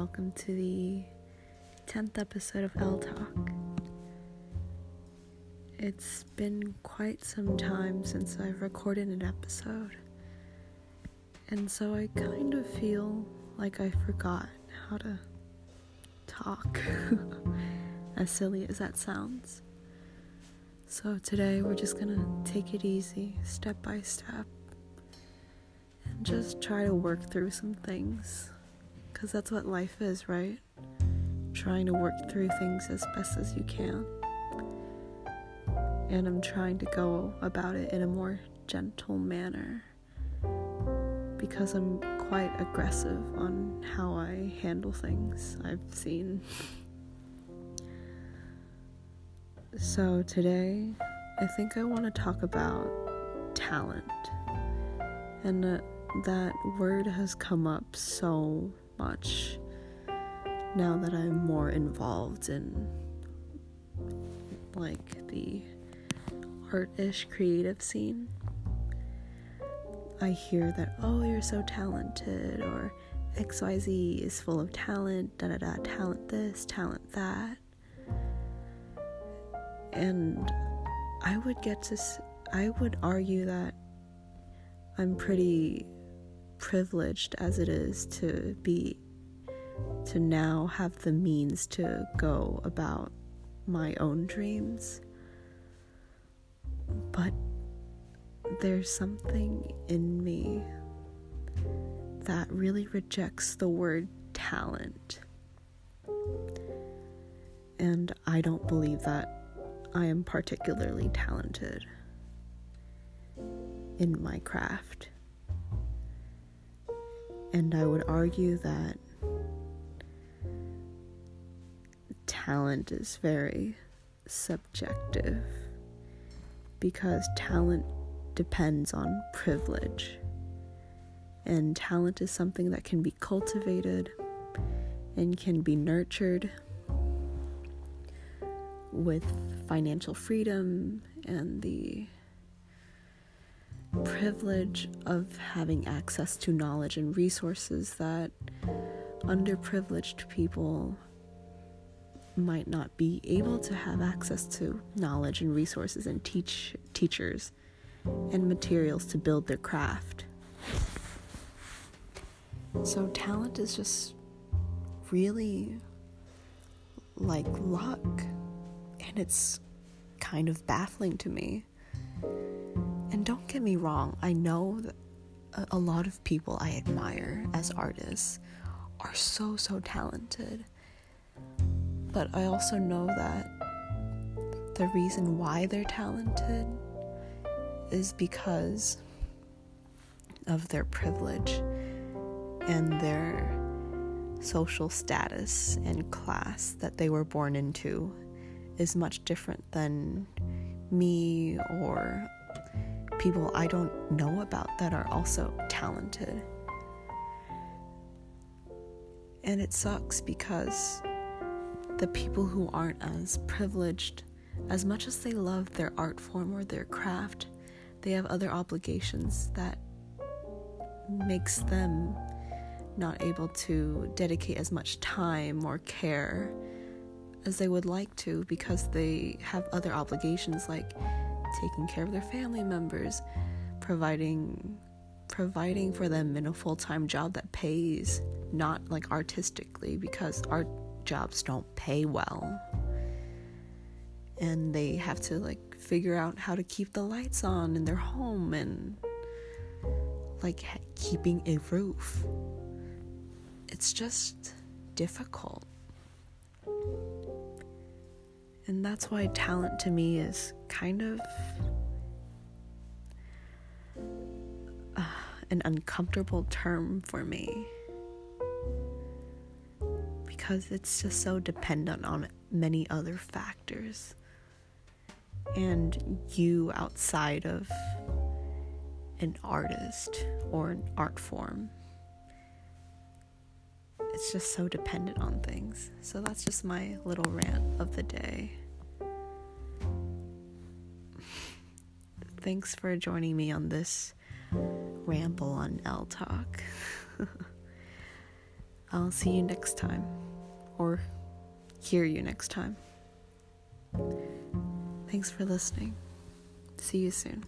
welcome to the 10th episode of L Talk. It's been quite some time since I've recorded an episode, and so I kind of feel like I forgot how to talk, as silly as that sounds. So today we're just gonna take it easy, step by step, and just try to work through some things because that's what life is, right? Trying to work through things as best as you can. And I'm trying to go about it in a more gentle manner because I'm quite aggressive on how I handle things I've seen. So today, I think I want to talk about talent. And uh, that word has come up so much now that I'm more involved in like the art-ish creative scene. I hear that oh you're so talented or XYZ is full of talent, da da da, talent this, talent that. And I would get to I would argue that I'm pretty privileged as it is to be to now have the means to go about my own dreams. But there's something in me that really rejects the word talent. And I don't believe that I am particularly talented in my craft and I would argue that talent is very subjective because talent depends on privilege. And talent is something that can be cultivated and can be nurtured with financial freedom and the privilege of having access to knowledge and resources that underprivileged people might not be able to have access to knowledge and resources and teach teachers and materials to build their craft. So talent is just really like luck and it's kind of baffling to me get me wrong, I know that a lot of people I admire as artists are so, so talented. But I also know that the reason why they're talented is because of their privilege and their social status and class that they were born into is much different than me or people I don't know about that are also talented. And it sucks because the people who aren't as privileged, as much as they love their art form or their craft, they have other obligations that makes them not able to dedicate as much time or care as they would like to because they have other obligations like taking care of their family members, providing providing for them in a full-time job that pays not like artistically because art jobs don't pay well. And they have to like figure out how to keep the lights on in their home and like keeping a roof. It's just difficult. And that's why talent to me is kind of uh, an uncomfortable term for me. Because it's just so dependent on many other factors. And you outside of an artist or an art form it's just so dependent on things. So that's just my little rant of the day. Thanks for joining me on this ramble on L Talk. I'll see you next time, or hear you next time. Thanks for listening. See you soon.